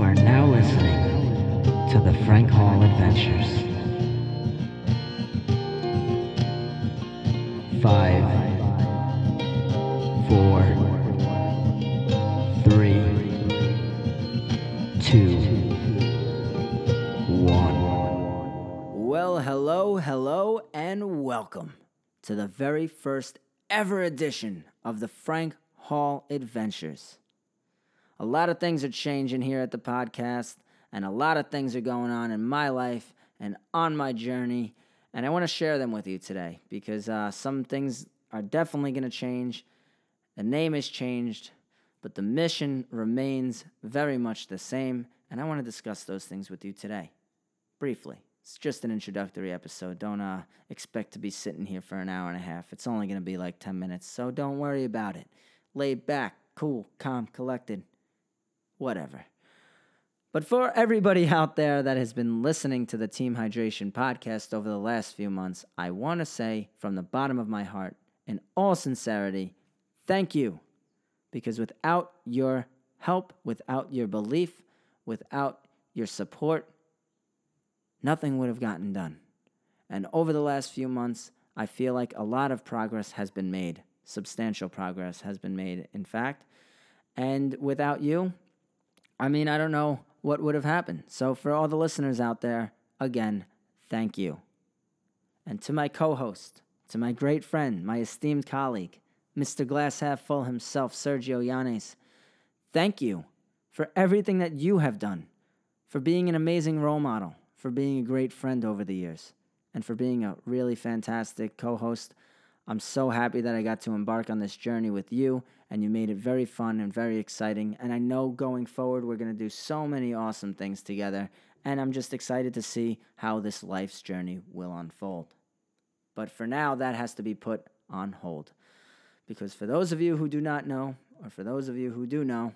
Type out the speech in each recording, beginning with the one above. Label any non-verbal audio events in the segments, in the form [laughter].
You are now listening to the Frank Hall Adventures. Five, four, three, two, one. Well, hello, hello, and welcome to the very first ever edition of the Frank Hall Adventures. A lot of things are changing here at the podcast, and a lot of things are going on in my life and on my journey, and I want to share them with you today because uh, some things are definitely going to change. The name has changed, but the mission remains very much the same, and I want to discuss those things with you today, briefly. It's just an introductory episode. Don't uh, expect to be sitting here for an hour and a half. It's only going to be like 10 minutes, so don't worry about it. Laid back, cool, calm, collected, whatever. But for everybody [laughs] out there that has been listening to the Team Hydration podcast over the last few months, I want to say from the bottom of my heart, in all sincerity, thank you. Because without your help, without your belief, without your support, nothing would have gotten done. And over the last few months, I feel like a lot of progress has been made. Substantial progress has been made, in fact. And without you, I mean, I don't know what would have happened. So, for all the listeners out there, again, thank you. And to my co host, to my great friend, my esteemed colleague, Mr. Glass Half Full himself, Sergio Yanes, thank you for everything that you have done, for being an amazing role model, for being a great friend over the years, and for being a really fantastic co host. I'm so happy that I got to embark on this journey with you, and you made it very fun and very exciting. And I know going forward, we're going to do so many awesome things together, and I'm just excited to see how this life's journey will unfold. But for now, that has to be put on hold. Because for those of you who do not know, or for those of you who do know,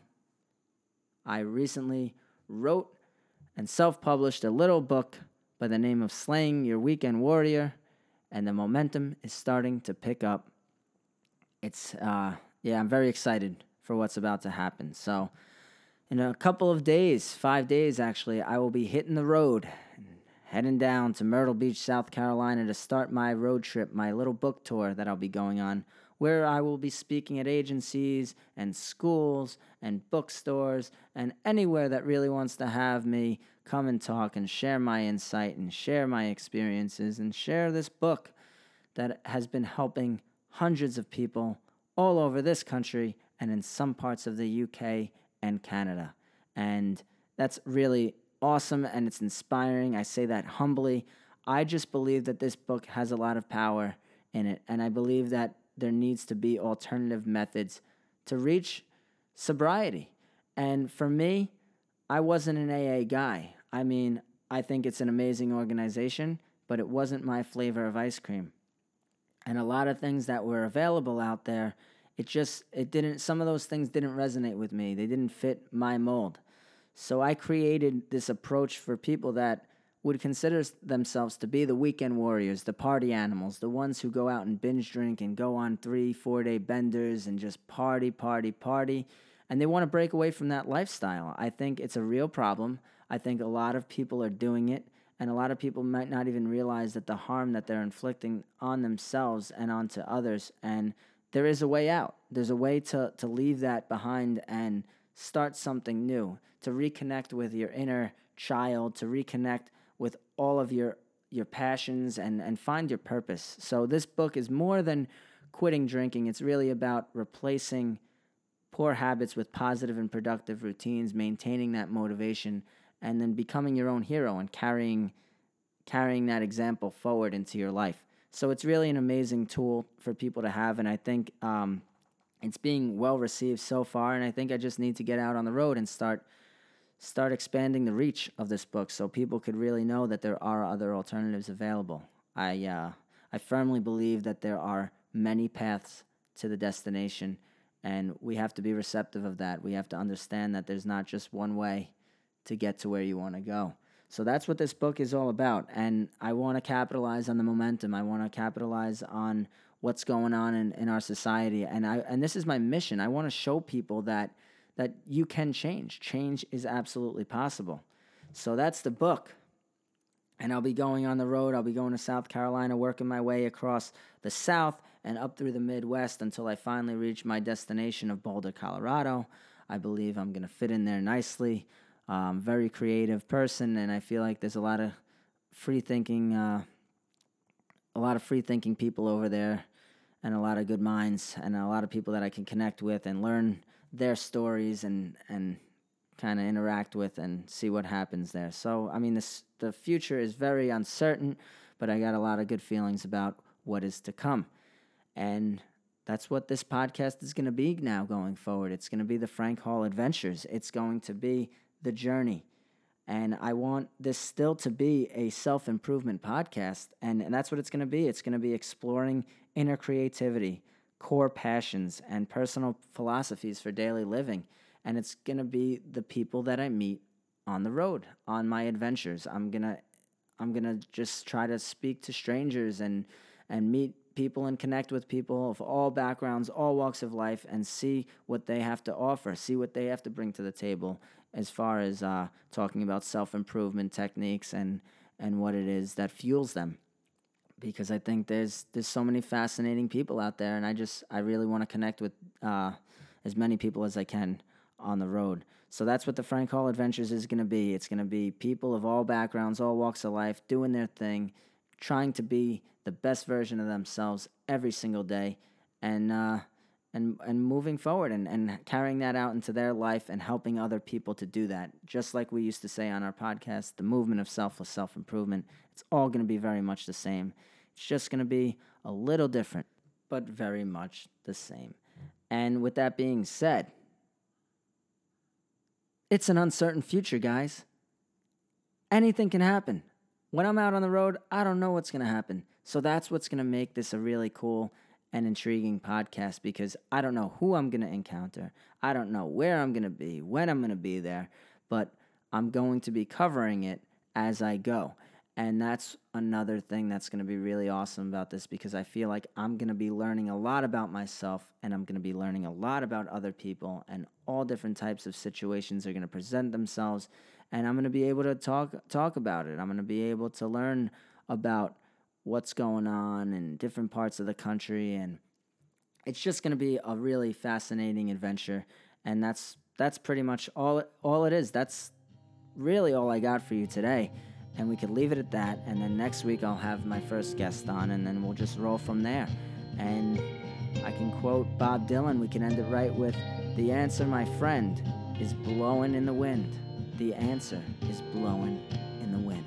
I recently wrote and self published a little book by the name of Slaying Your Weekend Warrior, and the momentum is starting to pick up. It's, uh, yeah, I'm very excited for what's about to happen. So, in a couple of days, five days actually, I will be hitting the road heading down to Myrtle Beach, South Carolina to start my road trip, my little book tour that I'll be going on where I will be speaking at agencies and schools and bookstores and anywhere that really wants to have me come and talk and share my insight and share my experiences and share this book that has been helping hundreds of people all over this country and in some parts of the UK and Canada. And that's really awesome and it's inspiring. I say that humbly. I just believe that this book has a lot of power in it. And I believe that there needs to be alternative methods to reach sobriety. And for me, I wasn't an AA guy. I mean, I think it's an amazing organization, but it wasn't my flavor of ice cream. And a lot of things that were available out there, it just it didn't some of those things didn't resonate with me. They didn't fit my mold. So I created this approach for people that would consider themselves to be the weekend warriors, the party animals, the ones who go out and binge drink and go on three, four day benders and just party, party, party. And they want to break away from that lifestyle. I think it's a real problem. I think a lot of people are doing it, and a lot of people might not even realize that the harm that they're inflicting on themselves and onto others. And there is a way out. There's a way to, to leave that behind and start something new, to reconnect with your inner child, to reconnect with all of your your passions and and find your purpose. So this book is more than quitting drinking. It's really about replacing poor habits with positive and productive routines, maintaining that motivation and then becoming your own hero and carrying carrying that example forward into your life. So it's really an amazing tool for people to have and I think um, it's being well received so far and I think I just need to get out on the road and start start expanding the reach of this book so people could really know that there are other alternatives available. I, uh, I firmly believe that there are many paths to the destination, and we have to be receptive of that. We have to understand that there's not just one way to get to where you want to go. So that's what this book is all about. And I want to capitalize on the momentum. I want to capitalize on what's going on in, in our society. And I and this is my mission. I want to show people that that you can change. Change is absolutely possible. So that's the book. And I'll be going on the road. I'll be going to South Carolina, working my way across the South and up through the Midwest until I finally reach my destination of Boulder, Colorado. I believe I'm going to fit in there nicely. Um, very creative person, and I feel like there's a lot of free thinking, uh, a lot of free thinking people over there, and a lot of good minds, and a lot of people that I can connect with and learn their stories and and kind of interact with and see what happens there. So, I mean, this the future is very uncertain, but I got a lot of good feelings about what is to come. And that's what this podcast is going to be now going forward. It's going to be the Frank Hall Adventures. It's going to be the journey. And I want this still to be a self improvement podcast. And, and that's what it's going to be. It's going to be exploring inner creativity, core passions, and personal philosophies for daily living. And it's going to be the people that I meet on the road, on my adventures. I'm going to I'm going to just try to speak to strangers and and meet people and connect with people of all backgrounds, all walks of life, and see what they have to offer, see what they have to bring to the table as far as uh, talking about self improvement techniques and and what it is that fuels them. Because I think there's there's so many fascinating people out there, and I just I really want to connect with uh, as many people as I can on the road. So that's what the Frank Hall Adventures is going to be. It's going to be people of all backgrounds, all walks of life, doing their thing, trying to be the best version of themselves every single day, and uh, and and moving forward and, and carrying that out into their life and helping other people to do that. Just like we used to say on our podcast, the movement of selfless self improvement. It's all going to be very much the same. It's just going to be a little different, but very much the same. And with that being said, it's an uncertain future, guys. Anything can happen. When I'm out on the road, I don't know what's going to happen. So that's what's going to make this a really cool and intriguing podcast because I don't know who I'm going to encounter. I don't know where I'm going to be, when I'm going to be there, but I'm going to be covering it as I go. And that's another thing that's going to be really awesome about this because I feel like I'm going to be learning a lot about myself and I'm going to be learning a lot about other people and all different types of situations are going to present themselves and I'm going to be able to talk talk about it. I'm going to be able to learn about what's going on in different parts of the country and it's just going to be a really fascinating adventure and that's that's pretty much all all it is. That's really all I got for you today and we could leave it at that. And then next week I'll have my first guest on, and then we'll just roll from there. And I can quote Bob Dylan. We can end it right with The answer, my friend, is blowing in the wind. The answer is blowing in the wind.